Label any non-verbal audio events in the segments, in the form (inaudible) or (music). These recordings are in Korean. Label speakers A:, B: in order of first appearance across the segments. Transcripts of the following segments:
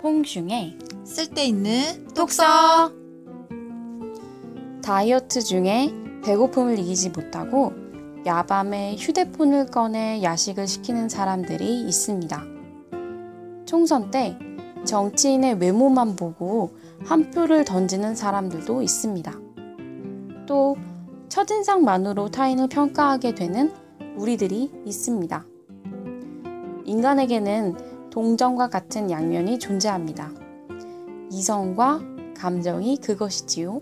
A: 퐁슝의
B: 쓸데있는
A: 독서 다이어트 중에 배고픔을 이기지 못하고 야밤에 휴대폰을 꺼내 야식을 시키는 사람들이 있습니다. 총선 때 정치인의 외모만 보고 한 표를 던지는 사람들도 있습니다. 또 첫인상만으로 타인을 평가하게 되는 우리들이 있습니다. 인간에게는 동정과 같은 양면이 존재합니다. 이성과 감정이 그것이지요.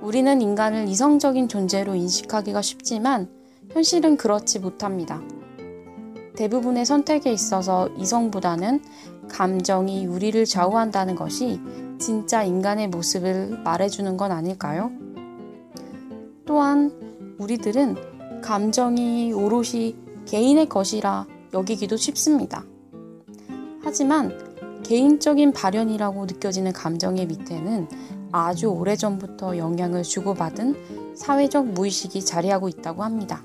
A: 우리는 인간을 이성적인 존재로 인식하기가 쉽지만 현실은 그렇지 못합니다. 대부분의 선택에 있어서 이성보다는 감정이 우리를 좌우한다는 것이 진짜 인간의 모습을 말해주는 건 아닐까요? 또한 우리들은 감정이 오롯이 개인의 것이라 여기기도 쉽습니다. 하지만 개인적인 발현이라고 느껴지는 감정의 밑에는 아주 오래전부터 영향을 주고받은 사회적 무의식이 자리하고 있다고 합니다.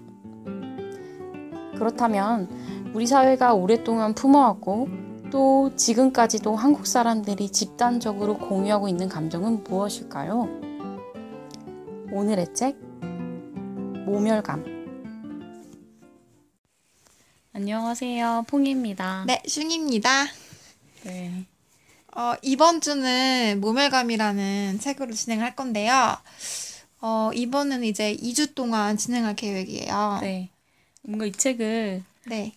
A: 그렇다면 우리 사회가 오랫동안 품어왔고 또 지금까지도 한국 사람들이 집단적으로 공유하고 있는 감정은 무엇일까요? 오늘의 책 모멸감 안녕하세요 퐁입니다.
B: 네, 슝입니다.
A: 네.
B: 어, 이번 주는 모멸감이라는 책으로 진행할 건데요. 어, 이번은 이제 2주 동안 진행할 계획이에요.
A: 네. 뭔가 이 책을
B: 네.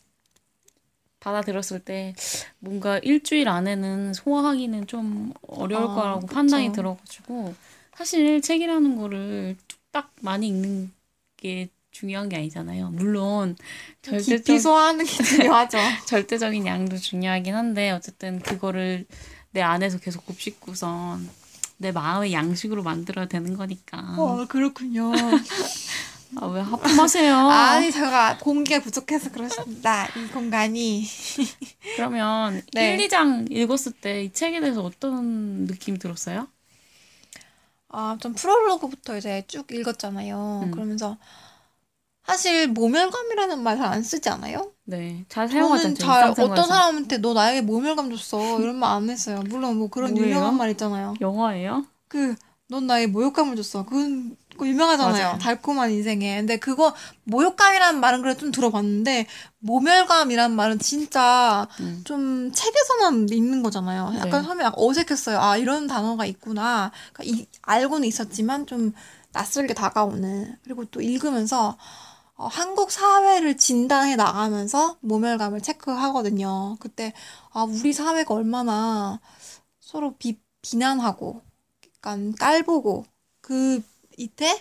A: 받아들였을 때 뭔가 일주일 안에는 소화하기는 좀 어려울
B: 아,
A: 거라고
B: 그쵸.
A: 판단이 들어가지고 사실 책이라는 거를 뚝딱 많이 읽는 게 중요한 게 아니잖아요. 물론
B: 깊이
A: 절대적,
B: 소화하는 게 중요하죠. (laughs)
A: 절대적인 양도 중요하긴 한데 어쨌든 그거를 내 안에서 계속 곱씹고선 내 마음의 양식으로 만들어야 되는 거니까.
B: 어, 그렇군요. (laughs)
A: 아, 왜 하품하세요? (laughs)
B: 아니, 제가 공기가 부족해서 그렇습니다. 이 공간이.
A: 그러면
B: 네.
A: 1, 2장 읽었을 때 이 책에 대해서 어떤 느낌이 들었어요?
B: 아, 좀 프롤로그부터 이제 쭉 읽었잖아요.
A: 음.
B: 그러면서 사실 모멸감이라는 말 잘 안 쓰지 않아요?
A: 네, 잘 사용하지
B: 저는. 잘. 어떤 사람한테 너 나에게 모멸감 줬어 이런 말 안 했어요. 물론 뭐 그런
A: 뭐예요?
B: 유명한 말 있잖아요.
A: 영화예요?
B: 그 넌 나에게 모욕감을 줬어. 그건 그거 유명하잖아요.
A: 맞아요.
B: 달콤한 인생에. 근데 그거 모욕감이라는 말은 그래 좀 들어봤는데 모멸감이라는 말은 진짜
A: 음.
B: 좀 책에서만 읽는 거잖아요. 약간
A: 네.
B: 처음에 약간 어색했어요. 아 이런 단어가 있구나. 그러니까 이- 알고는 있었지만 좀 낯설게 다가오는. 그리고 또 읽으면서 어, 한국 사회를 진단해 나가면서 모멸감을 체크하거든요. 그때 아 우리 사회가 얼마나 서로 비, 비난하고 약간 깔보고 그 밑에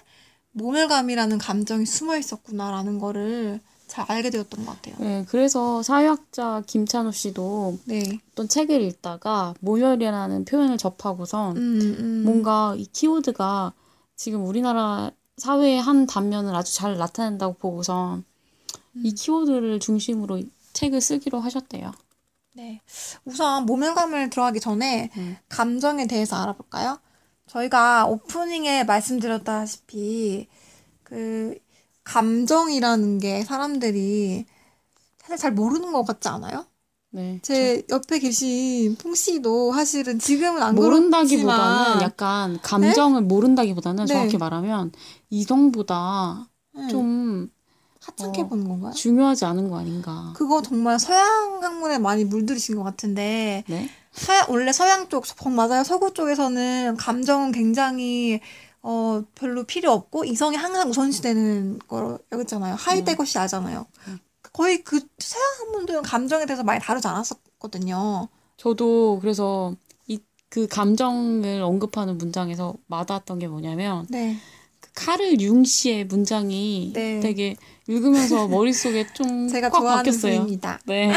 B: 모멸감이라는 감정이 숨어 있었구나라는 거를 잘 알게 되었던 것 같아요.
A: 네, 그래서 사회학자 김찬호 씨도
B: 네.
A: 어떤 책을 읽다가 모멸이라는 표현을 접하고선
B: 음, 음.
A: 뭔가 이 키워드가 지금 우리나라 사회의 한 단면을 아주 잘 나타낸다고 보고선 이
B: 음.
A: 키워드를 중심으로 이 책을 쓰기로 하셨대요.
B: 네. 우선 모멸감을 들어가기 전에
A: 음.
B: 감정에 대해서 알아볼까요? 저희가 오프닝에 말씀드렸다시피 그 감정이라는 게 사람들이 사실 잘 모르는 것 같지 않아요?
A: 네.
B: 제 옆에 계신 풍 씨도 사실은 지금은 안
A: 모른다기보다는
B: 그렇지만
A: 약간 감정을 모른다기보다는
B: 네.
A: 정확히 말하면 이성보다
B: 네.
A: 좀
B: 하찮게
A: 어,
B: 보는 건가요?
A: 중요하지 않은 거 아닌가.
B: 그거 정말 서양 학문에 많이 물들이신 것 같은데
A: 네.
B: 서양 원래 서양 쪽 어, 맞아요 서구 쪽에서는 감정은 굉장히 어 별로 필요 없고 이성이 항상 우선시되는 거라고 했잖아요 하이데거시 아잖아요
A: 음.
B: 거의 그 서양 학문들은 감정에 대해서 많이 다루지 않았었거든요
A: 저도 그래서 이 그 감정을 언급하는 문장에서 와닿았던 게 뭐냐면
B: 네
A: 그 카를 융 씨의 문장이
B: 네.
A: 되게 읽으면서 (laughs) 머릿속에 좀
B: 제가
A: 꽉
B: 좋아하는
A: 박혔어요.
B: 분입니다
A: 네.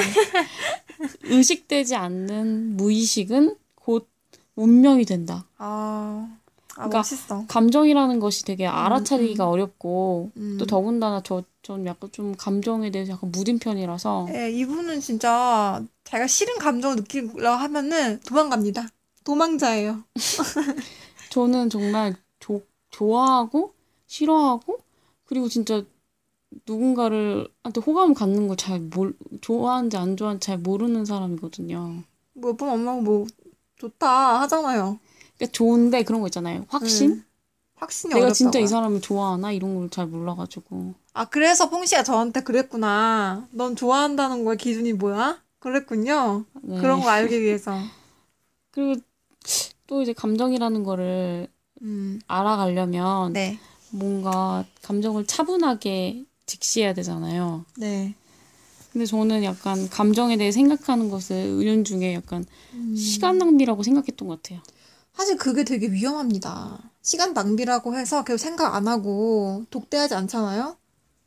A: 의식되지 않는 무의식은 곧 운명이 된다.
B: 아, 아
A: 그러니까
B: 멋있어
A: 감정이라는 것이 되게 알아차리기가
B: 음.
A: 어렵고
B: 음.
A: 또 더군다나 저, 전 약간 좀 감정에 대해서 약간 무딘 편이라서
B: 예, 이분은 진짜 자기가 싫은 감정을 느끼려 하면은 도망갑니다 도망자예요 (laughs)
A: 저는 정말 조, 좋아하고 싫어하고 그리고 진짜 누군가를 한테 호감을 갖는 걸 잘 몰, 좋아하는지 안 좋아하는지 잘 모르는 사람이거든요.
B: 몇번 엄마가 뭐 좋다 하잖아요.
A: 그러니까 좋은데 그런 거 있잖아요. 확신?
B: 음. 확신이
A: 내가
B: 어렵다고요.
A: 진짜 이 사람을 좋아하나 이런 걸 잘 몰라가지고.
B: 아 그래서 퐁씨가 저한테 그랬구나. 넌 좋아한다는 거의 기준이 뭐야? 그랬군요.
A: 네.
B: 그런 거 알기 위해서. (laughs)
A: 그리고 또 이제 감정이라는 거를
B: 음.
A: 알아가려면
B: 네.
A: 뭔가 감정을 차분하게 직시해야 되잖아요.
B: 네.
A: 근데 저는 약간 감정에 대해 생각하는 것을 은연 중에 약간
B: 음.
A: 시간 낭비라고 생각했던 것 같아요.
B: 사실 그게 되게 위험합니다. 시간 낭비라고 해서 계속 생각 안 하고 독대하지 않잖아요.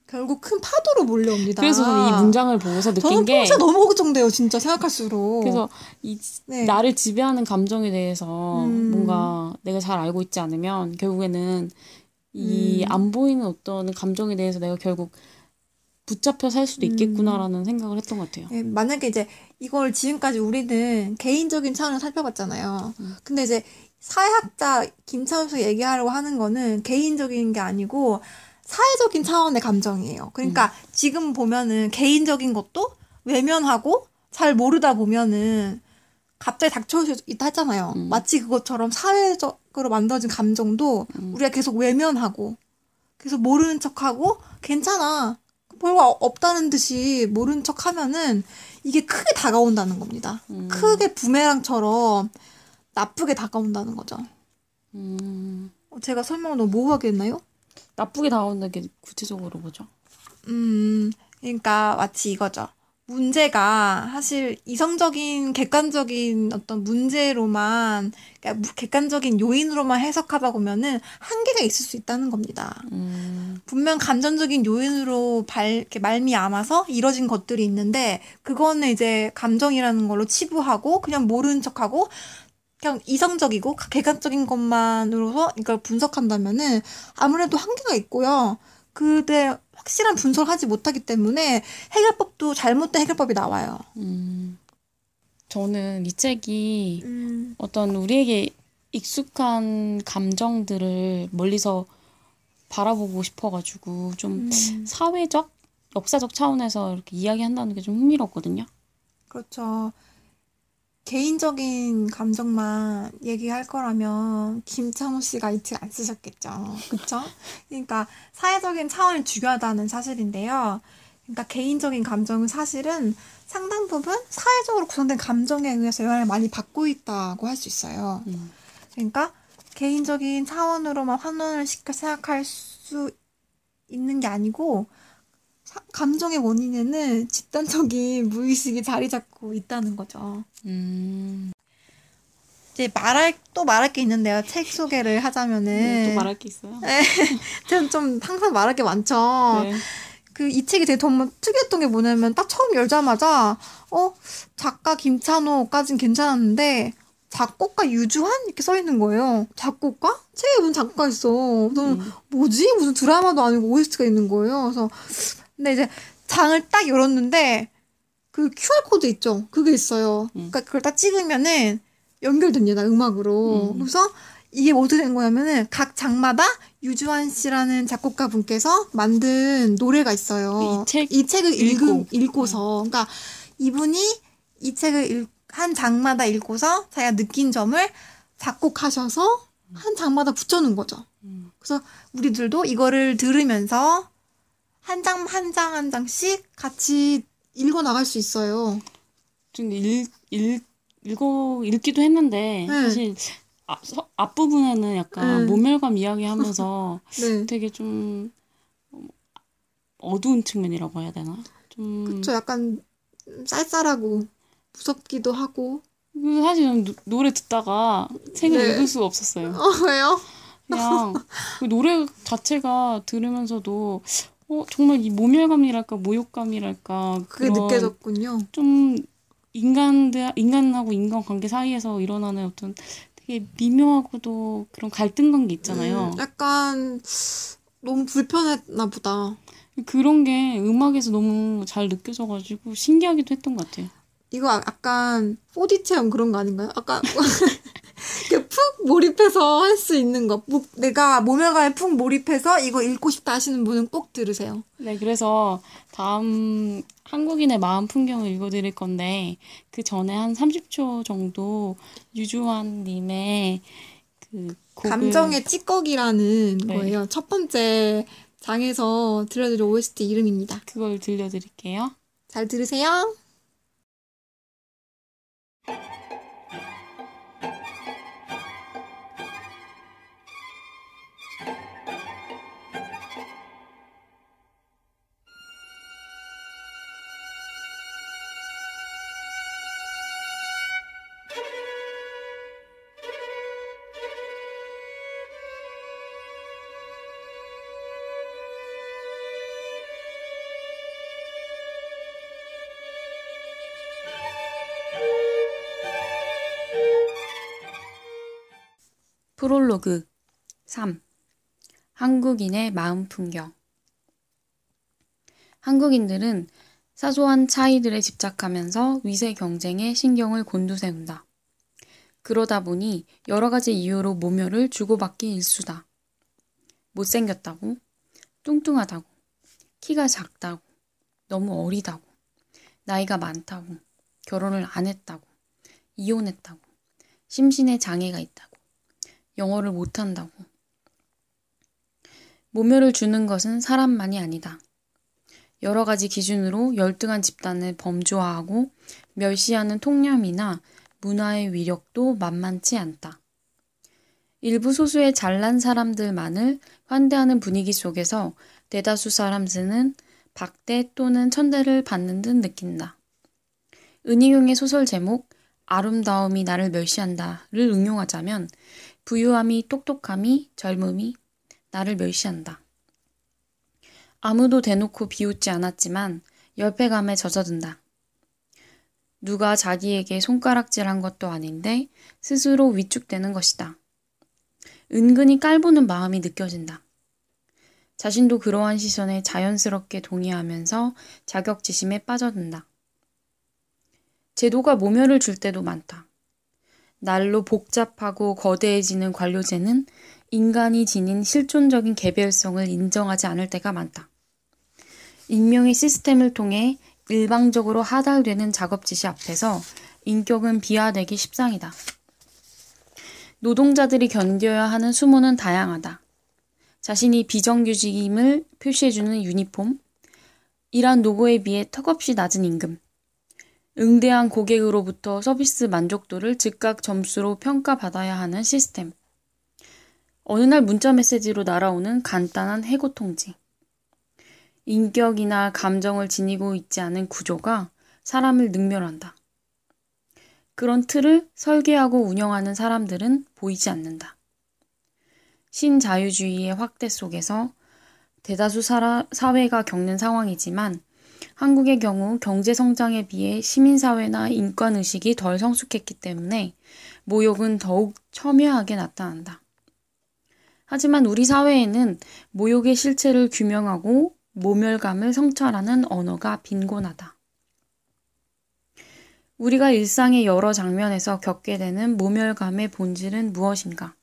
B: 결국 큰 파도로 몰려옵니다.
A: 그래서 저는 이 문장을 보고서 느낀
B: 저는
A: 게
B: 퐁씨가 너무 걱정돼요. 진짜 생각할수록.
A: 그래서 이
B: 네.
A: 나를 지배하는 감정에 대해서
B: 음.
A: 뭔가 내가 잘 알고 있지 않으면 결국에는 이
B: 음.
A: 안 보이는 어떤 감정에 대해서 내가 결국 붙잡혀 살 수도 있겠구나라는 생각을 했던 것 같아요.
B: 예, 만약에 이제 이걸 지금까지 우리는 개인적인 차원을 살펴봤잖아요.
A: 음.
B: 근데 이제 사회학자 김찬수 얘기하려고 하는 거는 개인적인 게 아니고 사회적인 차원의 감정이에요. 그러니까
A: 음.
B: 지금 보면은 개인적인 것도 외면하고 잘 모르다 보면은 갑자기 닥쳐올 수 있다 했잖아요.
A: 음.
B: 마치 그것처럼 사회적으로 만들어진 감정도
A: 음.
B: 우리가 계속 외면하고 계속 모르는 척하고 괜찮아. 별거 없다는 듯이 모른 척 하면은 이게 크게 다가온다는 겁니다.
A: 음.
B: 크게 부메랑처럼 나쁘게 다가온다는 거죠.
A: 음,
B: 어, 제가 설명을 너무 모호하게 했나요?
A: 나쁘게 다가온다는 게 구체적으로 뭐죠?
B: 음, 그러니까 마치 이거죠. 문제가 사실 이성적인 객관적인 어떤 문제로만 그러니까 무- 객관적인 요인으로만 해석하다 보면은 한계가 있을 수 있다는 겁니다.
A: 음,
B: 분명 감정적인 요인으로 발, 이렇게 말미암아서 이뤄진 것들이 있는데, 그거는 이제 감정이라는 걸로 치부하고, 그냥 모르는 척하고, 그냥 이성적이고, 객관적인 것만으로서 이걸 분석한다면은, 아무래도 한계가 있고요. 그때 확실한 분석을 하지 못하기 때문에, 해결법도 잘못된 해결법이 나와요.
A: 음. 저는 이 책이
B: 음,
A: 어떤 우리에게 익숙한 감정들을 멀리서 바라보고 싶어가지고 좀
B: 음,
A: 사회적, 역사적 차원에서 이렇게 이야기한다는 게 좀 흥미롭거든요.
B: 그렇죠. 개인적인 감정만 얘기할 거라면 김창호 씨가 이 책 안 쓰셨겠죠. 그쵸? 그러니까 사회적인 차원이 중요하다는 사실인데요. 그러니까 개인적인 감정은 사실은 상당 부분 사회적으로 구성된 감정에 의해서 영향을 많이 받고 있다고 할 수 있어요.
A: 음.
B: 그러니까 개인적인 차원으로만 환원을 시켜 생각할 수 있는 게 아니고 사- 감정의 원인에는 집단적인 (laughs) 무의식이 자리 잡고 있다는 거죠.
A: 음,
B: 이제 말할 또 말할 게 있는데요. 책 소개를 하자면은
A: 네, 또 말할 게 있어요. (laughs)
B: 저는 좀 항상 말할 게 많죠.
A: 네.
B: 그이 책이 되게 정말 특이했던 게 뭐냐면 딱 처음 열자마자 어 작가 김찬호까진 괜찮았는데 작곡가 유주환 이렇게 써 있는 거예요. 작곡가? 책에 무슨 작곡가 있어. 저는
A: 음.
B: 뭐지? 무슨 드라마도 아니고 OST가 있는 거예요. 그래서 근데 이제 장을 딱 열었는데 그 QR 코드 있죠. 그게 있어요.
A: 음.
B: 그러니까 그걸 딱 찍으면은 연결됩니다. 음악으로.
A: 음.
B: 그래서 이게 뭐 어떻게 된 거냐면은 각 장마다 유주환 씨라는 작곡가 분께서 만든 노래가 있어요.
A: 이 책
B: 이 책을 읽음,
A: 읽고.
B: 읽고 서. 그러니까 이분이 이 책을 읽, 한 장마다 읽고서 자기가 느낀 점을 작곡하셔서 한 장마다 붙여놓은 거죠.
A: 음.
B: 그래서 우리들도 이거를 들으면서 한 장, 한 장, 한 장씩 같이 읽어 나갈 수 있어요.
A: 좀 읽, 읽, 읽어, 읽기도 했는데,
B: 네.
A: 사실, 앞, 서- 앞부분에는 약간
B: 네.
A: 모멸감 이야기 하면서 (laughs)
B: 네.
A: 되게 좀 어두운 측면이라고 해야 되나? 좀.
B: 그쵸. 약간 쌀쌀하고 무섭기도 하고.
A: 그 사실 노- 노래 듣다가 책을
B: 네.
A: 읽을 수가 없었어요. (laughs)
B: 어, 왜요?
A: 그냥 (laughs) 그 노래 자체가 들으면서도 어, 정말 이 모멸감이랄까 모욕감이랄까
B: 그게 느껴졌군요.
A: 좀 인간들 인간하고 인간 관계 사이에서 일어나는 어떤 되게 미묘하고도 그런 갈등관 게 있잖아요.
B: 음, 약간 너무 불편했나 보다.
A: 그런 게 음악에서 너무 잘 느껴져가지고 신기하기도 했던 것 같아요.
B: 이거 아- 약간 4D 체험 그런 거 아닌가요? 아까 (laughs) 푹푹 몰입해서 할 수 있는 거. 뭐, 내가 모멸감에 푹 몰입해서 이거 읽고 싶다 하시는 분은 꼭 들으세요.
A: 네, 그래서 다음 한국인의 마음 풍경을 읽어드릴 건데 그 전에 한 30초 정도 유주환 님의 그 곡을
B: 감정의 찌꺼기라는
A: 네.
B: 거예요. 첫 번째 장에서 들려드릴 OST 이름입니다.
A: 그걸 들려드릴게요.
B: 잘 들으세요.
A: 프롤로그 3. 한국인의 마음 풍경. 한국인들은 사소한 차이들에 집착하면서 위세 경쟁에 신경을 곤두세운다. 그러다 보니 여러 가지 이유로 모멸을 주고받기 일수다. 못생겼다고, 뚱뚱하다고, 키가 작다고, 너무 어리다고, 나이가 많다고, 결혼을 안 했다고, 이혼했다고, 심신에 장애가 있다고, 영어를 못한다고. 모멸을 주는 것은 사람만이 아니다. 여러 가지 기준으로 열등한 집단을 범주화하고 멸시하는 통념이나 문화의 위력도 만만치 않다. 일부 소수의 잘난 사람들만을 환대하는 분위기 속에서 대다수 사람들은 박대 또는 천대를 받는 듯 느낀다. 은희용의 소설 제목 아름다움이 나를 멸시한다를 응용하자면 부유함이 똑똑함이 젊음이 나를 멸시한다. 아무도 대놓고 비웃지 않았지만 열패감에 젖어든다. 누가 자기에게 손가락질한 것도 아닌데 스스로 위축되는 것이다. 은근히 깔보는 마음이 느껴진다. 자신도 그러한 시선에 자연스럽게 동의하면서 자격지심에 빠져든다. 제도가 모멸을 줄 때도 많다. 날로 복잡하고 거대해지는 관료제는 인간이 지닌 실존적인 개별성을 인정하지 않을 때가 많다. 익명의 시스템을 통해 일방적으로 하달되는 작업 지시 앞에서 인격은 비하되기 십상이다. 노동자들이 견뎌야 하는 수모는 다양하다. 자신이 비정규직임을 표시해주는 유니폼, 일한 노고에 비해 턱없이 낮은 임금, 응대한 고객으로부터 서비스 만족도를 즉각 점수로 평가받아야 하는 시스템, 어느 날 문자 메시지로 날아오는 간단한 해고 통지, 인격이나 감정을 지니고 있지 않은 구조가 사람을 능멸한다. 그런 틀을 설계하고 운영하는 사람들은 보이지 않는다. 신자유주의의 확대 속에서 대다수 사회가 겪는 상황이지만 한국의 경우 경제 성장에 비해 시민사회나 인권의식이 덜 성숙했기 때문에 모욕은 더욱 첨예하게 나타난다. 하지만 우리 사회에는 모욕의 실체를 규명하고 모멸감을 성찰하는 언어가 빈곤하다. 우리가 일상의 여러 장면에서 겪게 되는 모멸감의 본질은 무엇인가?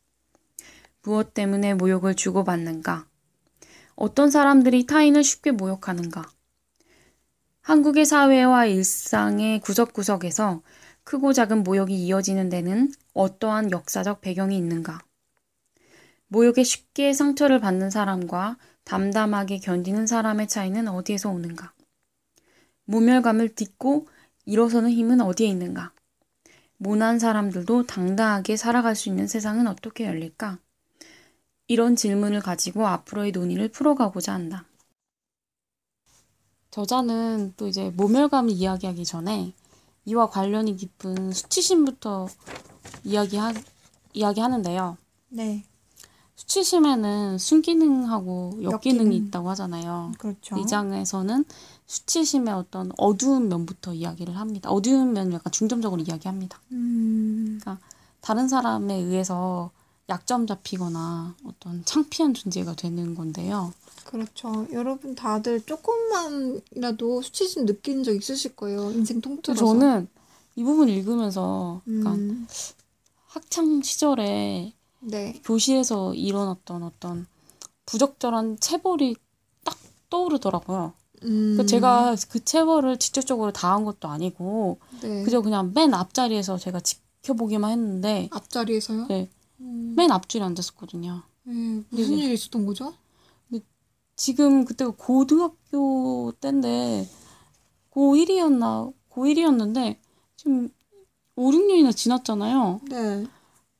A: 무엇 때문에 모욕을 주고받는가? 어떤 사람들이 타인을 쉽게 모욕하는가? 한국의 사회와 일상의 구석구석에서 크고 작은 모욕이 이어지는 데는 어떠한 역사적 배경이 있는가? 모욕에 쉽게 상처를 받는 사람과 담담하게 견디는 사람의 차이는 어디에서 오는가? 모멸감을 딛고 일어서는 힘은 어디에 있는가? 모난 사람들도 당당하게 살아갈 수 있는 세상은 어떻게 열릴까? 이런 질문을 가지고 앞으로의 논의를 풀어가고자 한다. 저자는 또 이제 모멸감을 이야기하기 전에 이와 관련이 깊은 수치심부터 이야기하, 이야기하는데요.
B: 네,
A: 수치심에는 순기능하고 역기능이
B: 역기능.
A: 있다고 하잖아요.
B: 그렇죠.
A: 이 장에서는 수치심의 어떤 어두운 면부터 이야기를 합니다. 어두운 면을 약간 중점적으로 이야기합니다.
B: 음,
A: 다른 사람에 의해서 약점 잡히거나 어떤 창피한 존재가 되는 건데요.
B: 그렇죠. 여러분 다들 조금만이라도 수치심 느낀 적 있으실 거예요. 인생
A: 또
B: 통틀어서.
A: 저는 이 부분 읽으면서 약간
B: 음,
A: 학창 시절에
B: 네.
A: 교실에서 일어났던 어떤 부적절한 체벌이 딱 떠오르더라고요.
B: 음.
A: 그 제가 그 체벌을 직접적으로 당한 것도 아니고
B: 네.
A: 그저 그냥 맨 앞자리에서 제가 지켜보기만 했는데
B: 앞자리에서요?
A: 네,
B: 음.
A: 맨 앞줄에 앉았었거든요.
B: 네, 무슨
A: 네.
B: 일이 있었던 거죠?
A: 지금 그때가 고등학교 때인데 고1이었나 고1이었는데 지금 5, 6년이나 지났잖아요.
B: 네.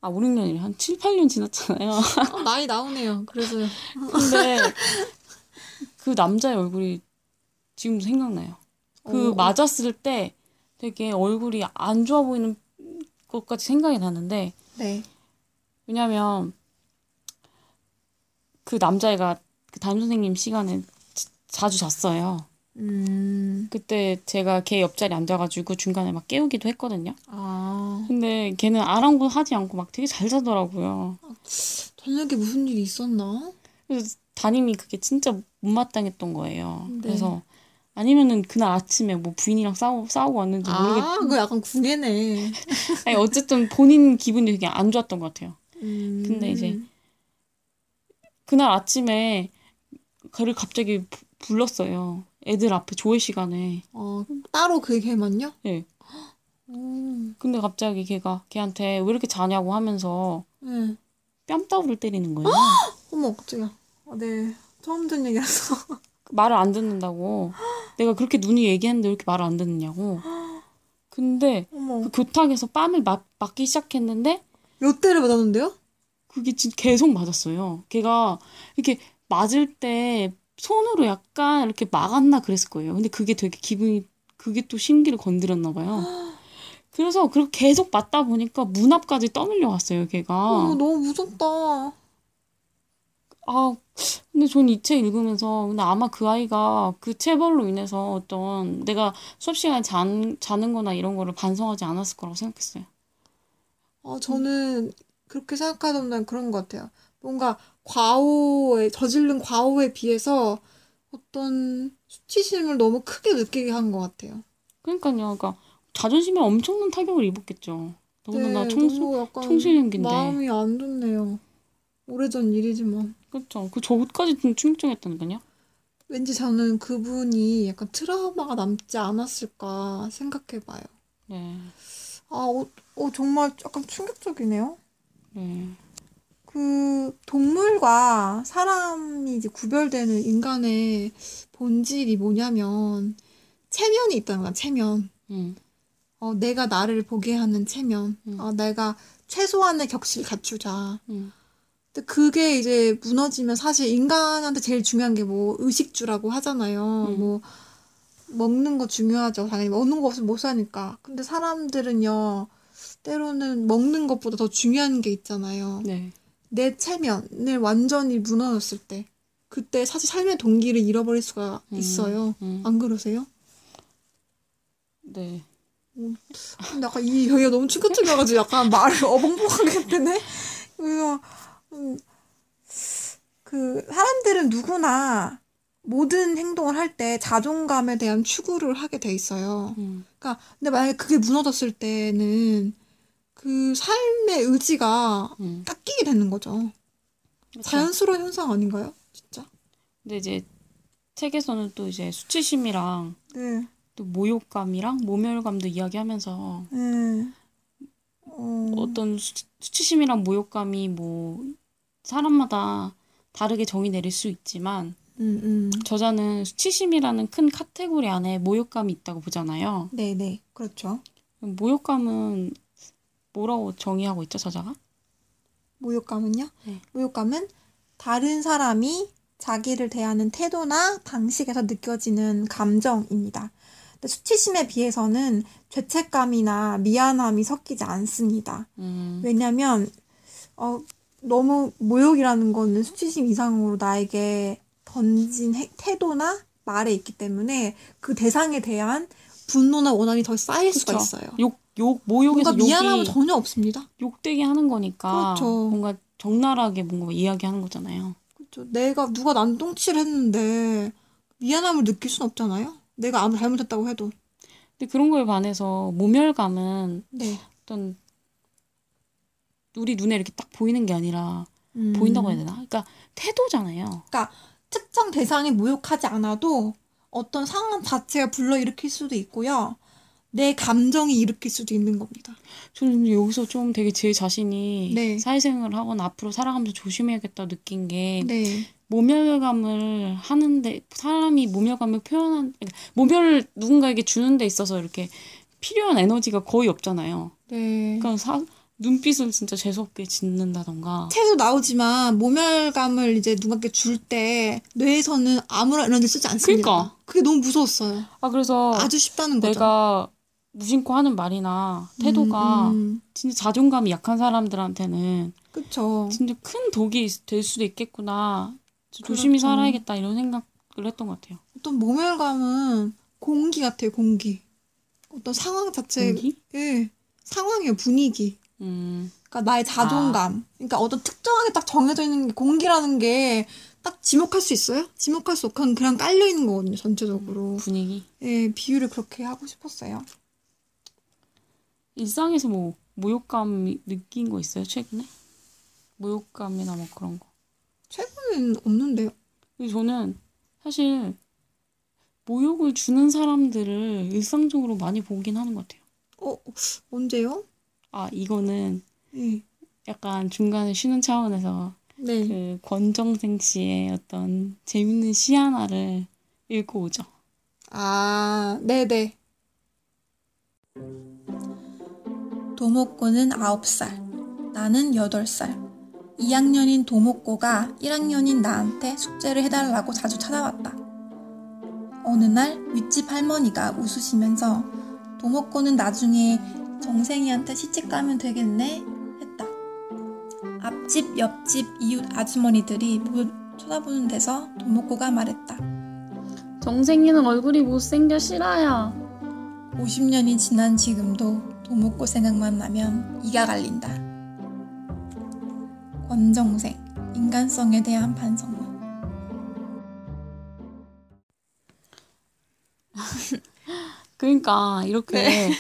A: 아, 5, 6년이 한 7, 8년 지났잖아요.
B: 어, 나이 나오네요. 그래서요.
A: 근데 그 남자의 얼굴이 지금도 생각나요. 그
B: 어.
A: 맞았을 때 되게 얼굴이 안 좋아 보이는 것까지 생각이 나는데
B: 네.
A: 왜냐면 그 남자애가 그 담임 선생님 시간에 지- 자주 잤어요.
B: 음.
A: 그때 제가 걔 옆자리에 앉아가지고 중간에 막 깨우기도 했거든요.
B: 아.
A: 근데 걔는 아랑곳하지 않고 막 되게 잘 자더라고요.
B: 저녁에 무슨 일이 있었나?
A: 그래서 담임이 그게 진짜 못마땅했던 거예요.
B: 네.
A: 그래서 아니면은 그날 아침에 뭐 부인이랑 싸우, 싸우고 왔는지 모르겠.
B: 아, 그거 약간 궁예네. (laughs)
A: 아니 어쨌든 본인 기분이 되게 안 좋았던 것 같아요.
B: 음.
A: 근데 이제 그날 아침에 걔를 갑자기 부- 불렀어요. 애들 앞에 조회 시간에.
B: 어, 따로 그 걔만요?
A: 예.
B: 음.
A: 근데 갑자기 걔가 걔한테 왜 이렇게 자냐고 하면서
B: 네.
A: 뺨따구를 때리는 거예요. (gasps)
B: 어머, 깜짝이야. 아, 네. 처음 듣는 얘기라서. (laughs)
A: 말을 안 듣는다고. 내가 그렇게 눈이 얘기했는데 왜 이렇게 말을 안 듣느냐고. (gasps) 근데
B: 어머.
A: 그 교탁에서 뺨을 맞, 맞기 시작했는데
B: 몇 대를 맞았는데요?
A: 그게 진 계속 맞았어요. 걔가 이렇게 맞을 때 손으로 약간 이렇게 막았나 그랬을 거예요. 근데 그게 되게 기분이 그게 또 심기를 건드렸나 봐요. (gasps) 그래서 그렇게 계속 맞다 보니까 문 앞까지 떠밀려 왔어요, 걔가.
B: 어머, 너무 무섭다.
A: 아, 근데 전 이 책 읽으면서 근데 아마 그 아이가 그 체벌로 인해서 어떤 내가 수업 시간에 잔, 자는 거나 이런 거를 반성하지 않았을 거라고 생각했어요.
B: 어, 저는 그렇게 생각하던 난 그런 것 같아요. 뭔가 과오에, 저지른 과오에 비해서 어떤 수치심을 너무 크게 느끼게 한 것 같아요.
A: 그러니까요. 그러니까 자존심에 엄청난 타격을 입었겠죠. 더군다나
B: 네,
A: 청소, 청소년기인데.
B: 마음이 안 좋네요. 오래전 일이지만.
A: 그렇죠. 그 저것까지 좀 충격적이었다니까요.
B: 왠지 저는 그분이 약간 트라우마가 남지 않았을까 생각해봐요.
A: 네.
B: 아, 어, 어, 정말 약간 충격적이네요.
A: 네.
B: 그 동물과 사람이 이제 구별되는 인간의 본질이 뭐냐면 체면이 있다는 거야, 체면.
A: 음.
B: 어, 내가 나를 보게 하는 체면.
A: 음.
B: 어, 내가 최소한의 격식을 갖추자.
A: 음.
B: 근데 그게 이제 무너지면 사실 인간한테 제일 중요한 게 뭐 의식주라고 하잖아요.
A: 음.
B: 뭐 먹는 거 중요하죠. 당연히 먹는 거 없으면 못 사니까. 근데 사람들은요. 때로는 먹는 것보다 더 중요한 게 있잖아요.
A: 네.
B: 내 체면을 완전히 무너졌을 때 그때 사실 삶의 동기를 잃어버릴 수가
A: 음.
B: 있어요.
A: 음.
B: 안 그러세요?
A: 네.
B: 근데 약간 이 여기가 너무 충격적이어가지고 약간 말을 (laughs) 어벙벙하게 했네. 그래서 음, 그 사람들은 누구나 모든 행동을 할 때 자존감에 대한 추구를 하게 돼 있어요.
A: 음.
B: 그러니까 근데 만약에 그게 무너졌을 때는 그 삶의 의지가
A: 음.
B: 깎이게 되는 거죠.
A: 그렇죠.
B: 자연스러운 현상 아닌가요? 진짜?
A: 근데 이제 책에서는 또 이제 수치심이랑
B: 네.
A: 또 모욕감이랑 모멸감도 이야기하면서
B: 네. 어,
A: 어떤 수, 수치심이랑 모욕감이 뭐 사람마다 다르게 정의 내릴 수 있지만
B: 음, 음.
A: 저자는 수치심이라는 큰 카테고리 안에 모욕감이 있다고 보잖아요.
B: 네, 네. 그렇죠.
A: 모욕감은 뭐라고 정의하고 있죠, 저자가?
B: 모욕감은요?
A: 네.
B: 모욕감은 다른 사람이 자기를 대하는 태도나 방식에서 느껴지는 감정입니다. 수치심에 비해서는 죄책감이나 미안함이 섞이지 않습니다.
A: 음,
B: 왜냐면 어, 너무 모욕이라는 거는 수치심 이상으로 나에게 던진 해- 태도나 말에 있기 때문에 그 대상에 대한 분노나 원한이 더 쌓일 수가
A: 그쵸.
B: 있어요.
A: 욕, 욕, 모욕에서
B: 뭔가 미안함은 전혀 없습니다.
A: 욕되게 하는 거니까
B: 그렇죠.
A: 뭔가 적나라하게 뭔가 이야기하는 거잖아요.
B: 그렇죠. 내가 누가 난 똥치를 했는데 미안함을 느낄 순 없잖아요. 내가 아무 잘못했다고 해도.
A: 근데 그런 거에 반해서 모멸감은
B: 네.
A: 어떤 우리 눈에 이렇게 딱 보이는 게 아니라
B: 음.
A: 보인다고 해야 되나? 그러니까 태도잖아요.
B: 그러니까 특정 대상이 모욕하지 않아도 어떤 상황 자체가 불러일으킬 수도 있고요. 내 감정이 일으킬 수도 있는 겁니다.
A: 저는 여기서 좀 되게 제 자신이
B: 네.
A: 사회생활을 하거나 앞으로 살아가면서 조심해야겠다 느낀 게
B: 네.
A: 모멸감을 하는데 사람이 모멸감을 표현한 그러니까 모멸을 누군가에게 주는 데 있어서 이렇게 필요한 에너지가 거의 없잖아요.
B: 네.
A: 그러니까 사, 눈빛을 진짜 재수없게 짓는다던가
B: 책에도 나오지만 모멸감을 이제 누군가께 줄 때 뇌에서는 아무런 에너지 쓰지 않습니다.
A: 그러니까.
B: 그게 너무 무서웠어요.
A: 아 그래서
B: 아주 쉽다는 거죠.
A: 내가 무심코 하는 말이나 태도가
B: 음, 음.
A: 진짜 자존감이 약한 사람들한테는
B: 그쵸.
A: 진짜 큰 독이 될 수도 있겠구나. 조심히
B: 그렇죠.
A: 살아야겠다 이런 생각을 했던 것 같아요.
B: 어떤 모멸감은 공기 같아요, 공기. 어떤 상황 자체,
A: 공기?
B: 예, 상황이에요, 분위기.
A: 음,
B: 그러니까 나의 자존감. 그러니까 어떤 특정하게 딱 정해져 있는 게 공기라는 게 딱 지목할 수 있어요? 지목할 수 없고 그냥 깔려 있는 거거든요, 전체적으로.
A: 분위기.
B: 예, 비유를 그렇게 하고 싶었어요.
A: 일상에서 뭐 모욕감 느낀 거 있어요 최근에? 모욕감이나 뭐 그런 거.
B: 최근엔 없는데요.
A: 저는 사실 모욕을 주는 사람들을 일상적으로 많이 보긴 하는 것 같아요.
B: 어, 언제요?
A: 아 이거는
B: 예.
A: 약간 중간에 쉬는 차원에서
B: 네.
A: 그 권정생 씨의 어떤 재밌는 시 하나를 읽고 오죠.
B: 아, 네네. 도목고는 9살, 나는 8살. 2학년인 도목고가 1학년인 나한테 숙제를 해달라고 자주 찾아왔다. 어느 날 윗집 할머니가 웃으시면서 도목고는 나중에 정생이한테 시집 가면 되겠네? 했다. 앞집, 옆집, 이웃 아주머니들이 모두 쳐다보는 데서 도목고가 말했다.
A: 정생이는 얼굴이 못생겨 싫어요.
B: 50년이 지난 지금도 도목고 생각만 나면 이가 갈린다. 권정생, 인간성에 대한 반성문. (laughs)
A: 그러니까 이렇게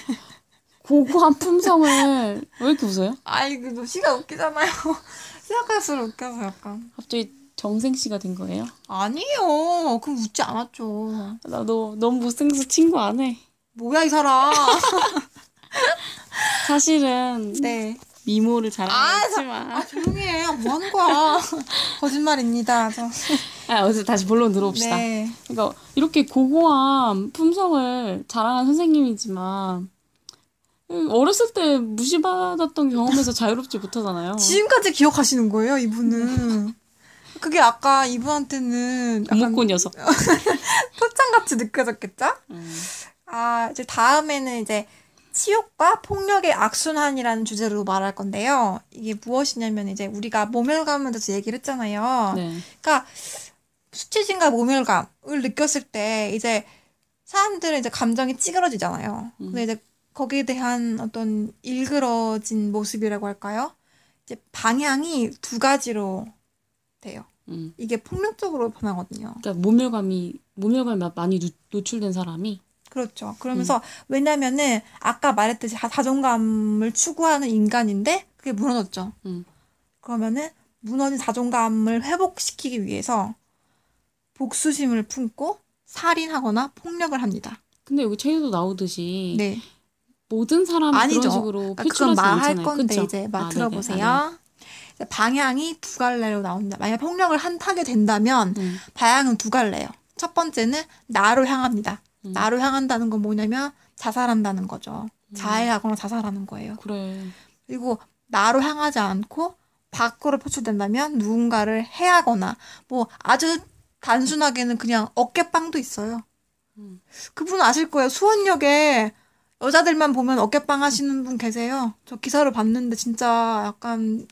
A: 고고한 품성을 왜 이렇게 웃어요?
B: 아이, 그 시가 웃기잖아요. (laughs) 생각할수록 웃겨서 약간.
A: 갑자기 정생 씨가 된 거예요?
B: 아니에요. 그럼 웃지 않았죠.
A: 나도 너무 못생겨서 친구 안 해.
B: 뭐야, 이 사람. (laughs)
A: 사실은
B: 네.
A: 미모를 잘
B: 아. 아, 조용히 해. 뭐 하는 거야. (laughs) 거짓말입니다. 저.
A: 아, 어제 다시 본론 들어봅시다.
B: 네.
A: 그러니까 이렇게 고고한 품성을 자랑한 선생님이지만 어렸을 때 무시받았던 경험에서 자유롭지 못하잖아요.
B: 지금까지 기억하시는 거예요, 이분은. 그게 아까 이분한테는 약간
A: 녀석. (laughs)
B: 표창같이 느껴졌겠죠?
A: 음.
B: 아, 이제 다음에는 이제 치욕과 폭력의 악순환이라는 주제로 말할 건데요. 이게 무엇이냐면 이제 우리가 모멸감에 대해서 얘기를 했잖아요.
A: 네.
B: 그러니까 수치심과 모멸감을 느꼈을 때 이제 사람들은 이제 감정이 찌그러지잖아요.
A: 음.
B: 근데 이제 거기에 대한 어떤 일그러진 모습이라고 할까요? 이제 방향이 두 가지로 돼요.
A: 음.
B: 이게 폭력적으로 변하거든요.
A: 그러니까 모멸감이 모멸감이 많이 노, 노출된 사람이
B: 그렇죠. 그러면서 왜냐면은 아까 말했듯이 자- 자존감을 추구하는 인간인데 그게 무너졌죠.
A: 음.
B: 그러면은 무너진 자존감을 회복시키기 위해서 복수심을 품고 살인하거나 폭력을 합니다.
A: 근데 여기 책에도 나오듯이
B: 네.
A: 모든 사람이
B: 아니죠.
A: 그런 식으로
B: 그러니까
A: 표출하지
B: 그건 말할
A: 않잖아요.
B: 건데
A: 그쵸?
B: 이제 말
A: 아.
B: 들어보세요.
A: 아, 네.
B: 이제 방향이 두 갈래로 나옵니다. 만약 폭력을 한 타게 된다면
A: 음.
B: 방향은 두 갈래요. 첫 번째는 나로 향합니다.
A: 음.
B: 나로 향한다는 건 뭐냐면 자살한다는 거죠.
A: 음.
B: 자해하거나 자살하는 거예요.
A: 그래.
B: 그리고 나로 향하지 않고 밖으로 표출된다면 누군가를 해하거나 뭐 아주 단순하게는 그냥 어깨빵도 있어요.
A: 음.
B: 그분 아실 거예요. 수원역에 여자들만 보면 어깨빵 하시는 분 계세요. 저 기사를 봤는데 진짜 약간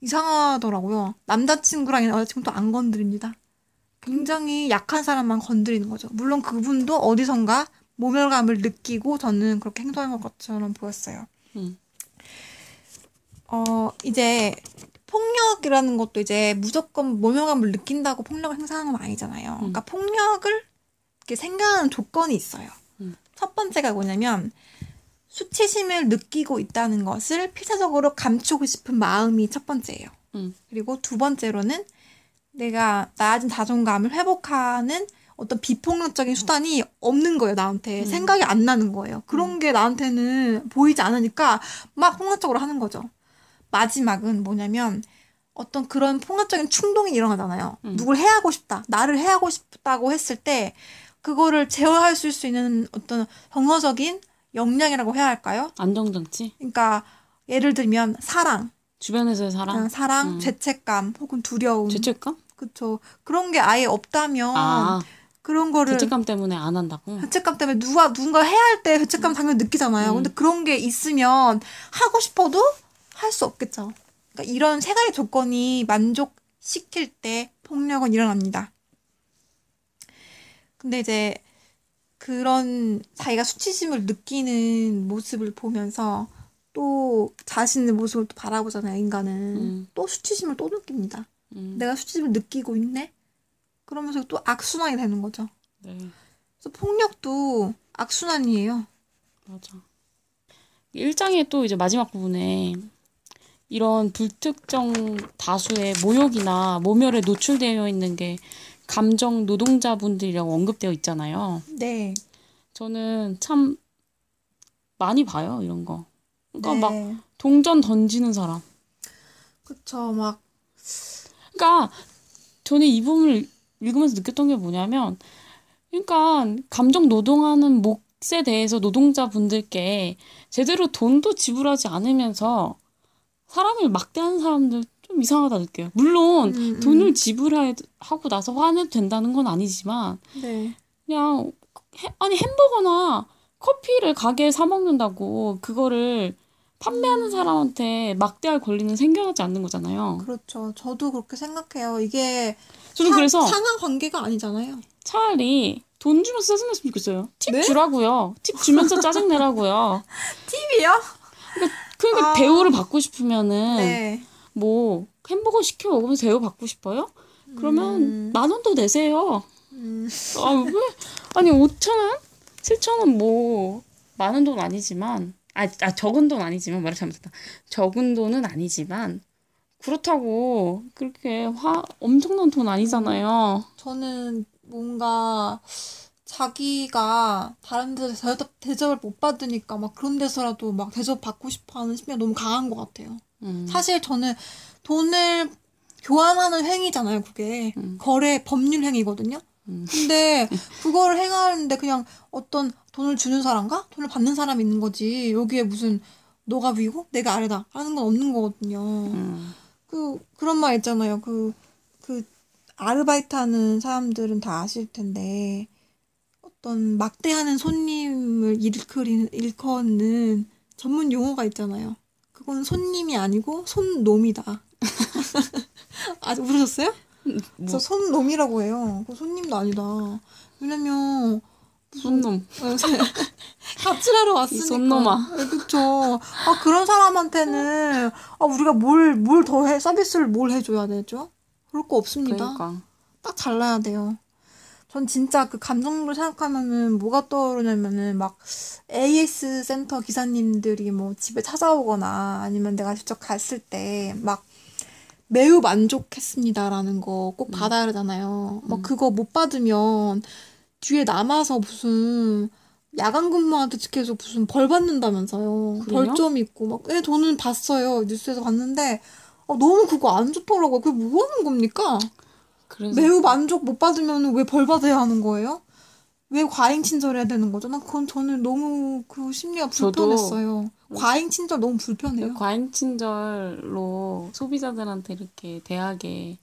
B: 이상하더라고요. 남자친구랑 여자친구도 안 건드립니다. 굉장히 약한 사람만 건드리는 거죠. 물론 그분도 어디선가 모멸감을 느끼고 저는 그렇게 행동한 것처럼 보였어요.
A: 음.
B: 어, 이제 폭력이라는 것도 이제 무조건 모멸감을 느낀다고 폭력을 행사하는 건 아니잖아요. 그러니까 폭력을 이렇게 생각하는 조건이 있어요.
A: 음.
B: 첫 번째가 뭐냐면 수치심을 느끼고 있다는 것을 필사적으로 감추고 싶은 마음이 첫 번째예요.
A: 음.
B: 그리고 두 번째로는 내가 낮은 자존감을 회복하는 어떤 비폭력적인 수단이 없는 거예요, 나한테.
A: 음.
B: 생각이 안 나는 거예요. 그런 게 나한테는 보이지 않으니까 막 폭력적으로 하는 거죠. 마지막은 뭐냐면 어떤 그런 폭력적인 충동이 일어나잖아요.
A: 음.
B: 누굴 해하고 싶다. 나를 해하고 싶다고 했을 때 그거를 제어할 수 있는 어떤 정서적인 역량이라고 해야 할까요?
A: 안정장치?
B: 그러니까 예를 들면 사랑,
A: 주변에서의 사랑?
B: 어, 사랑,
A: 음.
B: 죄책감 혹은 두려움.
A: 죄책감?
B: 그쵸. 그런 게 아예 없다면
A: 아,
B: 그런 거를
A: 죄책감 때문에 안 한다고?
B: 죄책감 때문에 누가 누군가 해야 할 때 죄책감 당연히 느끼잖아요.
A: 음.
B: 근데 그런 게 있으면 하고 싶어도 할 수 없겠죠. 그러니까 이런 세 가지 조건이 만족시킬 때 폭력은 일어납니다. 근데 이제 그런 자기가 수치심을 느끼는 모습을 보면서 또 자신의 모습을 또 바라보잖아요, 인간은.
A: 음.
B: 또 수치심을 또 느낍니다.
A: 음,
B: 내가 수치심을 느끼고 있네? 그러면서 또 악순환이 되는 거죠.
A: 네,
B: 그래서 폭력도 악순환이에요.
A: 맞아. 일장의 또 이제 마지막 부분에 이런 불특정 다수의 모욕이나 모멸에 노출되어 있는 게 감정 노동자분들이라고 언급되어 있잖아요.
B: 네.
A: 저는 참 많이 봐요, 이런 거. 그러니까 막
B: 네.
A: 동전 던지는 사람.
B: 그쵸, 막,
A: 그러니까 저는 이 부분을 읽으면서 느꼈던 게 뭐냐면, 그러니까 감정 노동하는 몫에 대해서 노동자분들께 제대로 돈도 지불하지 않으면서 사람을 막대하는 사람들 좀 이상하다 느껴요. 물론
B: 음, 음.
A: 돈을 지불하고 나서 화내도 된다는 건 아니지만
B: 네.
A: 그냥 해- 아니 햄버거나 커피를 가게에 사 먹는다고 그거를 판매하는 사람한테 막대할 권리는 생겨나지 않는 거잖아요.
B: 그렇죠. 저도 그렇게 생각해요. 이게
A: 저는
B: 사-
A: 그래서
B: 상하 관계가 아니잖아요.
A: 차라리 돈 주면서 짜증냈으면 좋겠어요. 팁
B: 네?
A: 주라고요. 팁 주면서 짜증내라고요. (laughs)
B: 팁이요?
A: 그러니까
B: 아.
A: 대우를 받고 싶으면은
B: 네.
A: 뭐 햄버거 시켜 먹으면서 대우 받고 싶어요? 그러면
B: 음.
A: 만원더 내세요.
B: 음,
A: 아, 왜? 아니 5천 원? 7천 원 뭐 많은 돈 아니지만 아, 아 적은 돈 아니지만 말을 잘못했다. 적은 돈은 아니지만 그렇다고 그렇게 화 엄청난 돈 아니잖아요.
B: 저는 뭔가 자기가 다른 데서 대접, 대접 을 못 받으니까 막 그런 데서라도 막 대접 받고 싶어 하는 심리가 너무 강한 것 같아요.
A: 음.
B: 사실 저는 돈을 교환하는 행위잖아요, 그게.
A: 음.
B: 거래 법률 행위거든요.
A: 음.
B: 근데 그걸 행하는데 그냥 어떤 돈을 주는 사람과 돈을 받는 사람이 있는 거지. 여기에 무슨 너가 위고 내가 아래다 하는 건 없는 거거든요.
A: 음.
B: 그 그런 말 있잖아요. 그 그 아르바이트 하는 사람들은 다 아실 텐데 어떤 막대하는 손님을 일컬이는 일컫는 전문 용어가 있잖아요. 그거는 손님이 아니고 손놈이다. (laughs) 아직 모르셨어요?
A: 뭐
B: 저 손놈이라고 해요. 그 손님도 아니다. 왜냐면
A: 손놈. (laughs)
B: 갑질하러 왔으니까.
A: 손놈아.
B: 네, 그쵸. 아, 그런 사람한테는, 아, 우리가 뭘, 뭘 더 해, 서비스를 뭘 해줘야 되죠? 그럴 거 없습니다.
A: 그러니까.
B: 딱 잘라야 돼요. 전 진짜 그 감정으로 생각하면은 뭐가 떠오르냐면은 막 AS 센터 기사님들이 뭐 집에 찾아오거나 아니면 내가 직접 갔을 때 막 매우 만족했습니다라는 거 꼭 받아야 되잖아요. 막 그거 못 받으면 뒤에 남아서 무슨 야간 근무한테 계속 무슨 벌 받는다면서요.
A: 그래요?
B: 벌점 있고 막, 예, 저는 봤어요. 뉴스에서 봤는데, 아, 너무 그거 안 좋더라고요. 그게 뭐 하는 겁니까?
A: 그래서
B: 매우 만족 못 받으면 왜 벌 받아야 하는 거예요? 왜 과잉 친절해야 되는 거죠? 난 그건 저는 너무 그 심리가 불편했어요. 과잉 친절 너무 불편해요.
A: 과잉 친절로 소비자들한테 이렇게 대하게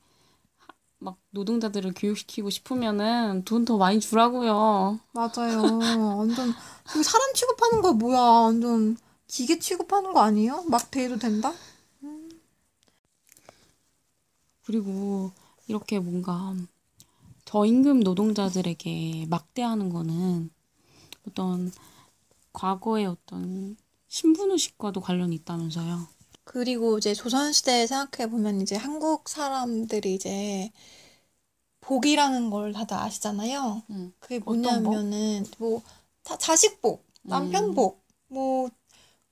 A: 하- 막 노동자들을 교육시키고 싶으면은 돈 더 많이 주라고요.
B: 맞아요. 완전 그 사람 취급하는 거 뭐야? 완전 기계 취급하는 거 아니에요? 막 대해도 된다?
A: 그리고 이렇게 뭔가 저임금 노동자들에게 막대하는 거는 어떤 과거의 어떤 신분의식과도 관련이 있다면서요.
B: 그리고 이제 조선시대에 생각해보면 이제 한국 사람들이 이제 복이라는 걸 다들 아시잖아요.
A: 음.
B: 그게? 뭐냐면은 뭐 다 자식 복, 남편
A: 음.
B: 복, 뭐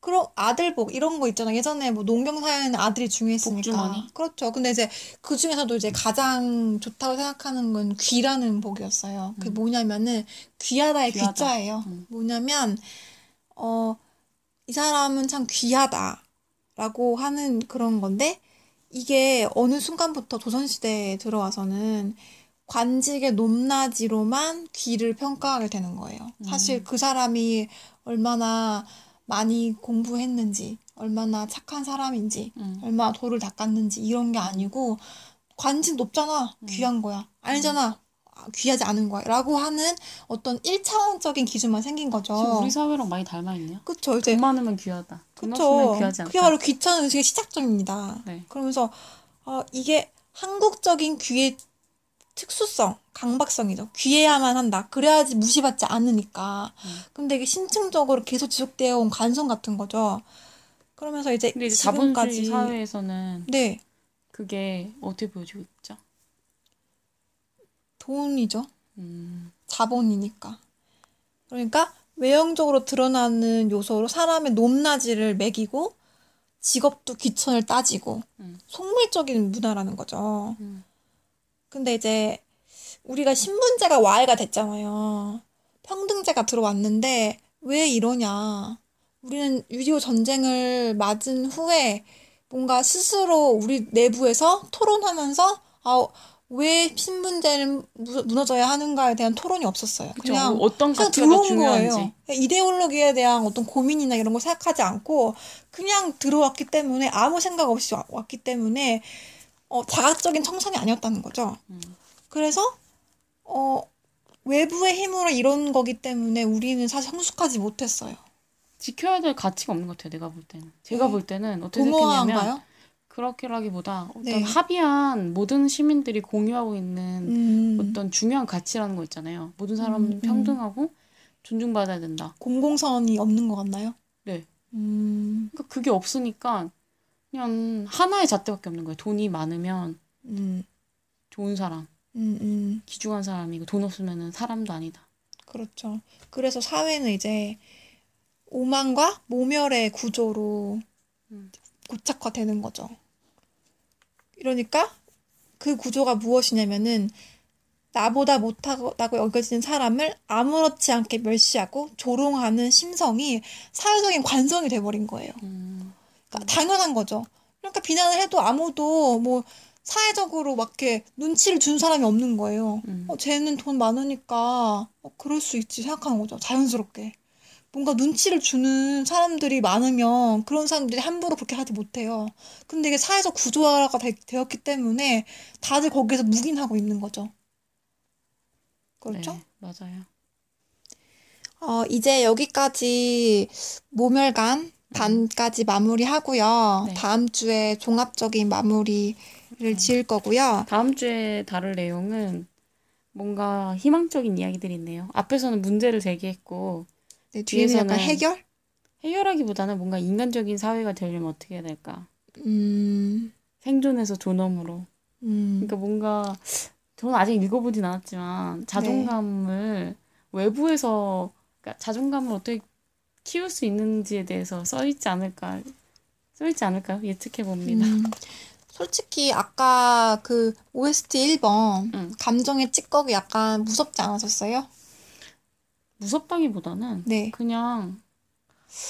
B: 그런 아들복 이런 거 있잖아. 예전에 뭐 농경 사회는 아들이 중요했으니까.
A: 복주머니?
B: 그렇죠. 근데 이제 그 중에서도 이제 가장 좋다고 생각하는 건 귀라는 복이었어요. 그게
A: 음.
B: 뭐냐면은 귀하다의
A: 귀하다.
B: 귀자예요.
A: 음.
B: 뭐냐면 어 이 사람은 참 귀하다라고 하는 그런 건데 이게 어느 순간부터 조선 시대에 들어와서는 관직의 높낮이로만 귀를 평가하게 되는 거예요. 사실 그 사람이 얼마나 많이 공부했는지, 얼마나 착한 사람인지,
A: 음.
B: 얼마나 도를 닦았는지 이런 게 아니고 관직 높잖아. 귀한 거야. 아니잖아. 아, 귀하지 않은 거야. 라고 하는 어떤 1차원적인 기준만 생긴 거죠.
A: 지금 우리 사회랑 많이 닮아 있네요.
B: 그쵸. 이제
A: 돈 많으면 귀하다. 돈
B: 그쵸.
A: 귀하지 않다.
B: 그게 바로 귀찮은 의식의 시작점입니다.
A: 네.
B: 그러면서 어, 이게 한국적인 귀의 특수성, 강박성이죠. 귀해야만 한다. 그래야지 무시받지 않으니까.
A: 음.
B: 근데 이게 심층적으로 계속 지속되어 온 관성 같은 거죠. 그러면서 이제
A: 근데 이제
B: 지금까지
A: 자본주의 사회에서는
B: 네
A: 그게 어떻게 보여지고 있죠?
B: 돈이죠.
A: 음.
B: 자본이니까. 그러니까 외형적으로 드러나는 요소로 사람의 높낮이를 매기고 직업도 귀천을 따지고
A: 음.
B: 속물적인 문화라는 거죠.
A: 음.
B: 근데 이제 우리가 신분제가 와해가 됐잖아요. 평등제가 들어왔는데 왜 이러냐? 우리는 6.25 전쟁을 맞은 후에 뭔가 스스로 우리 내부에서 토론하면서 아, 왜 신분제는 무- 무너져야 하는가에 대한 토론이 없었어요.
A: 그쵸.
B: 그냥
A: 뭐 어떤
B: 그냥 들어온
A: 중요한지.
B: 거예요. 이데올로기에 대한 어떤 고민이나 이런 거 생각하지 않고 그냥 들어왔기 때문에 아무 생각 없이 와- 왔기 때문에 어, 자각적인 청산이 아니었다는 거죠.
A: 음.
B: 그래서 어, 외부의 힘으로 이런 거기 때문에 우리는 사실 성숙하지 못했어요.
A: 지켜야 될 가치가 없는 것 같아요. 내가 볼 때는. 제가
B: 네.
A: 볼 때는 어떻게 생각했냐면? 그렇게라기보다 어떤
B: 네.
A: 합의한 모든 시민들이 공유하고 있는
B: 음,
A: 어떤 중요한 가치라는 거 있잖아요. 모든 사람은
B: 음, 음.
A: 평등하고 존중받아야 된다.
B: 공공선이 없는 것 같나요?
A: 네.
B: 음,
A: 그러니까 그게 없으니까 그냥 하나의 잣대밖에 없는 거예요. 돈이 많으면
B: 음,
A: 좋은 사람,
B: 음, 음.
A: 귀중한 사람이고 돈 없으면 사람도 아니다.
B: 그렇죠. 그래서 사회는 이제 오만과 모멸의 구조로
A: 음.
B: 고착화되는 거죠. 이러니까 그 구조가 무엇이냐면은 나보다 못하다고 여겨지는 사람을 아무렇지 않게 멸시하고 조롱하는 심성이 사회적인 관성이 돼버린 거예요.
A: 음,
B: 당연한 거죠. 그러니까 비난을 해도 아무도 뭐 사회적으로 막 이렇게 눈치를 준 사람이 없는 거예요.
A: 음.
B: 어, 쟤는 돈 많으니까 어, 그럴 수 있지 생각하는 거죠. 자연스럽게. 뭔가 눈치를 주는 사람들이 많으면 그런 사람들이 함부로 그렇게 하지 못해요. 근데 이게 사회적 구조화가 되, 되었기 때문에 다들 거기서 묵인하고 있는 거죠. 그렇죠?
A: 네, 맞아요.
B: 어, 이제 여기까지 모멸감 단까지 마무리하고요.
A: 네.
B: 다음 주에 종합적인 마무리를 지을 거고요.
A: 다음 주에 다룰 내용은 뭔가 희망적인 이야기들이 있네요. 앞에서는 문제를 제기했고
B: 네, 뒤에는 약간
A: 뒤에서는
B: 해결?
A: 해결하기보다는 뭔가 인간적인 사회가 되려면 어떻게 해야 될까?
B: 음,
A: 생존에서 존엄으로.
B: 음,
A: 그러니까 뭔가 저는 아직 읽어보진 않았지만 자존감을 외부에서 그러니까 자존감을 어떻게 키울 수 있는지에 대해서 써 있지 않을까 써 있지 않을까요? 예측해 봅니다.
B: 음, 솔직히 아까 그 OST 1번
A: 응.
B: 감정의 찌꺼기 약간 무섭지 않으셨어요?
A: 무섭다기보다는
B: 네.
A: 그냥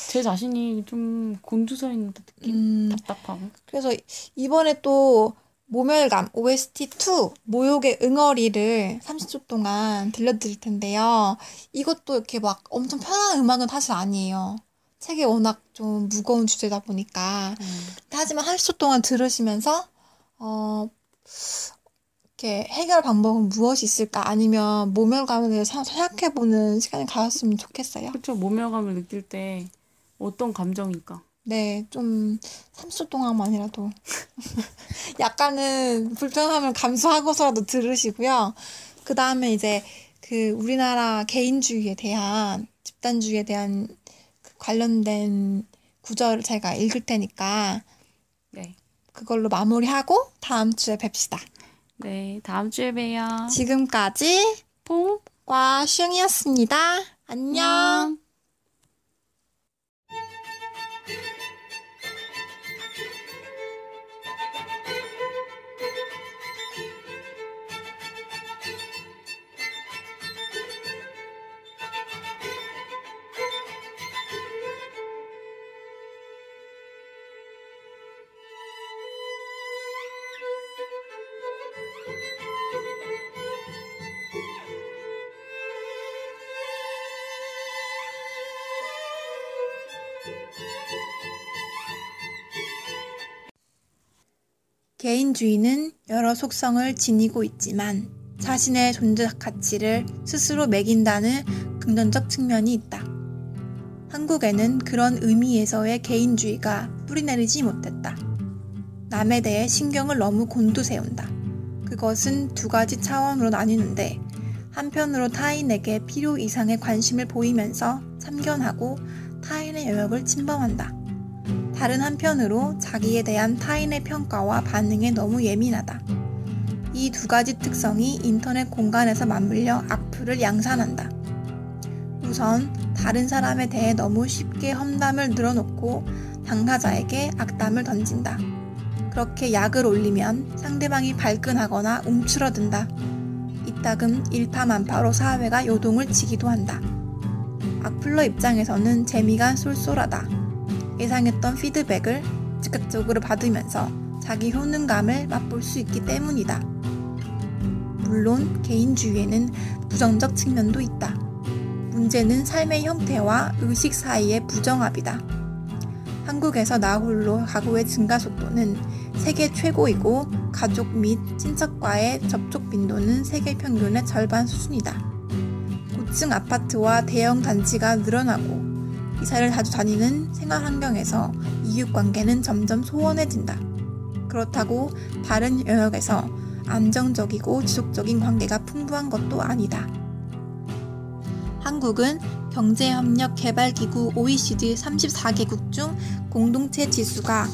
A: 제 자신이 좀 곤두서 있는 느낌?
B: 음,
A: 답답하고.
B: 그래서 이번에 또 모멸감 OST 2 모욕의 응어리를 30초 동안 들려드릴 텐데요. 이것도 이렇게 막 엄청 편한 음악은 사실 아니에요. 책이 워낙 좀 무거운 주제다 보니까.
A: 음.
B: 하지만 30초 동안 들으시면서 어 이렇게 해결 방법은 무엇이 있을까 아니면 모멸감에 대해서 생각해보는 시간을 가졌으면 좋겠어요.
A: 그렇죠. 모멸감을 느낄 때 어떤 감정일까?
B: 네, 좀 30초 동안만이라도 (laughs) 약간은 불편함을 감수하고서라도 들으시고요. 그 다음에 이제 그 우리나라 개인주의에 대한 집단주의에 대한 그 관련된 구절을 제가 읽을 테니까
A: 네.
B: 그걸로 마무리하고 다음 주에 뵙시다.
A: 네, 다음 주에 봬요.
B: 지금까지
A: 퐁.
B: 과 슝이었습니다. 안녕.
A: 안녕.
B: 개인주의는 여러 속성을 지니고 있지만 자신의 존재 가치를 스스로 매긴다는 긍정적 측면이 있다. 한국에는 그런 의미에서의 개인주의가 뿌리내리지 못했다. 남에 대해 신경을 너무 곤두세운다. 그것은 두 가지 차원으로 나뉘는데 한편으로 타인에게 필요 이상의 관심을 보이면서 참견하고 타인의 영역을 침범한다. 다른 한편으로 자기에 대한 타인의 평가와 반응에 너무 예민하다. 이 두 가지 특성이 인터넷 공간에서 맞물려 악플을 양산한다. 우선 다른 사람에 대해 너무 쉽게 험담을 늘어놓고 당사자에게 악담을 던진다. 그렇게 약을 올리면 상대방이 발끈하거나 움츠러든다. 이따금 일파만파로 사회가 요동을 치기도 한다. 악플러 입장에서는 재미가 쏠쏠하다. 예상했던 피드백을 즉각적으로 받으면서 자기 효능감을 맛볼 수 있기 때문이다. 물론 개인주의에는 부정적 측면도 있다. 문제는 삶의 형태와 의식 사이의 부정합이다. 한국에서 나 홀로 가구의 증가 속도는 세계 최고이고 가족 및 친척과의 접촉 빈도는 세계 평균의 절반 수준이다. 고층 아파트와 대형 단지가 늘어나고 이사를 자주 다니는 생활 환경에서 이웃 관계는 점점 소원해진다. 그렇다고 다른 영역에서 안정적이고 지속적인 관계가 풍부한 것도 아니다. 한국은 경제협력개발기구 OECD 34개국 중 공동체 지수가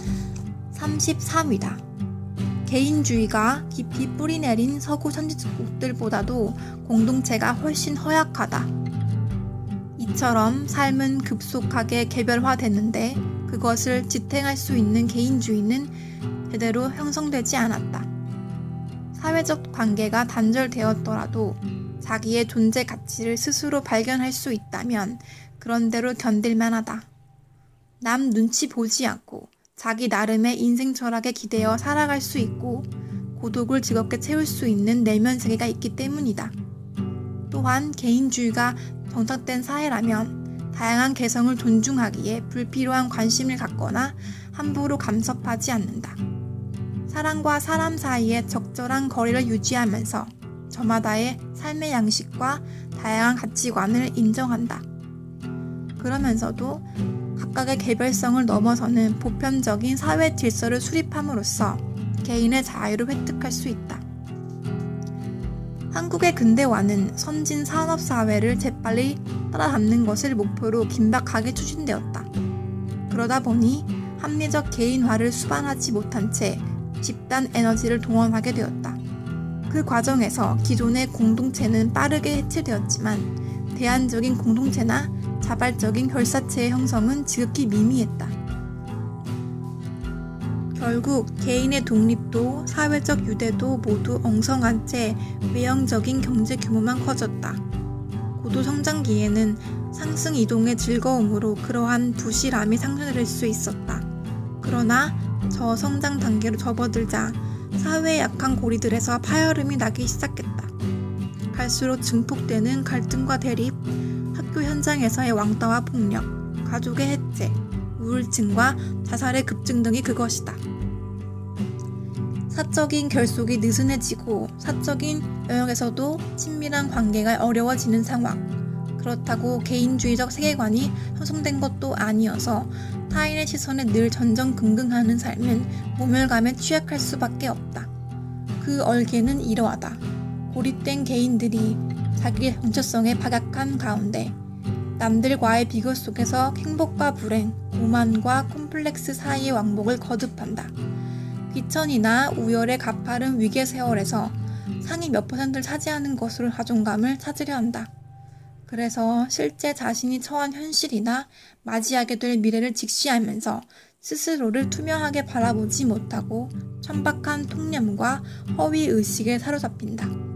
B: 33위다. 개인주의가 깊이 뿌리내린 서구 선진국들보다도 공동체가 훨씬 허약하다. 이처럼 삶은 급속하게 개별화됐는데 그것을 지탱할 수 있는 개인주의는 제대로 형성되지 않았다. 사회적 관계가 단절되었더라도 자기의 존재 가치를 스스로 발견할 수 있다면 그런대로 견딜만 하다. 남 눈치 보지 않고 자기 나름의 인생 철학에 기대어 살아갈 수 있고 고독을 즐겁게 채울 수 있는 내면 세계가 있기 때문이다. 또한 개인주의가 정착된 사회라면 다양한 개성을 존중하기에 불필요한 관심을 갖거나 함부로 감섭하지 않는다. 사람과 사람 사이에 적절한 거리를 유지하면서 저마다의 삶의 양식과 다양한 가치관을 인정한다. 그러면서도 각각의 개별성을 넘어서는 보편적인 사회 질서를 수립함으로써 개인의 자유를 획득할 수 있다. 한국의 근대화는 선진 산업사회를 재빨리 따라잡는 것을 목표로 긴박하게 추진되었다. 그러다 보니 합리적 개인화를 수반하지 못한 채 집단 에너지를 동원하게 되었다. 그 과정에서 기존의 공동체는 빠르게 해체되었지만 대안적인 공동체나 자발적인 결사체의 형성은 지극히 미미했다. 결국 개인의 독립도 사회적 유대도 모두 엉성한 채 외형적인 경제 규모만 커졌다. 고도 성장기에는 상승 이동의 즐거움으로 그러한 부실함이 상쇄될 수 있었다. 그러나 저성장 단계로 접어들자 사회의 약한 고리들에서 파열음이 나기 시작했다. 갈수록 증폭되는 갈등과 대립, 학교 현장에서의 왕따와 폭력, 가족의 해체, 우울증과 자살의 급증 등이 그것이다. 사적인 결속이 느슨해지고 사적인 영역에서도 친밀한 관계가 어려워지는 상황. 그렇다고 개인주의적 세계관이 형성된 것도 아니어서 타인의 시선에 늘 전전긍긍하는 삶은 모멸감에 취약할 수밖에 없다. 그 얼개는 이러하다. 고립된 개인들이 자기의 정체성에 박약한 가운데 남들과의 비교 속에서 행복과 불행, 오만과 콤플렉스 사이의 왕복을 거듭한다. 귀천이나 우열의 가파른 위계 세월에서 상위 몇 퍼센트를 차지하는 것으로 자존감을 찾으려 한다. 그래서 실제 자신이 처한 현실이나 맞이하게 될 미래를 직시하면서 스스로를 투명하게 바라보지 못하고 천박한 통념과 허위 의식에 사로잡힌다.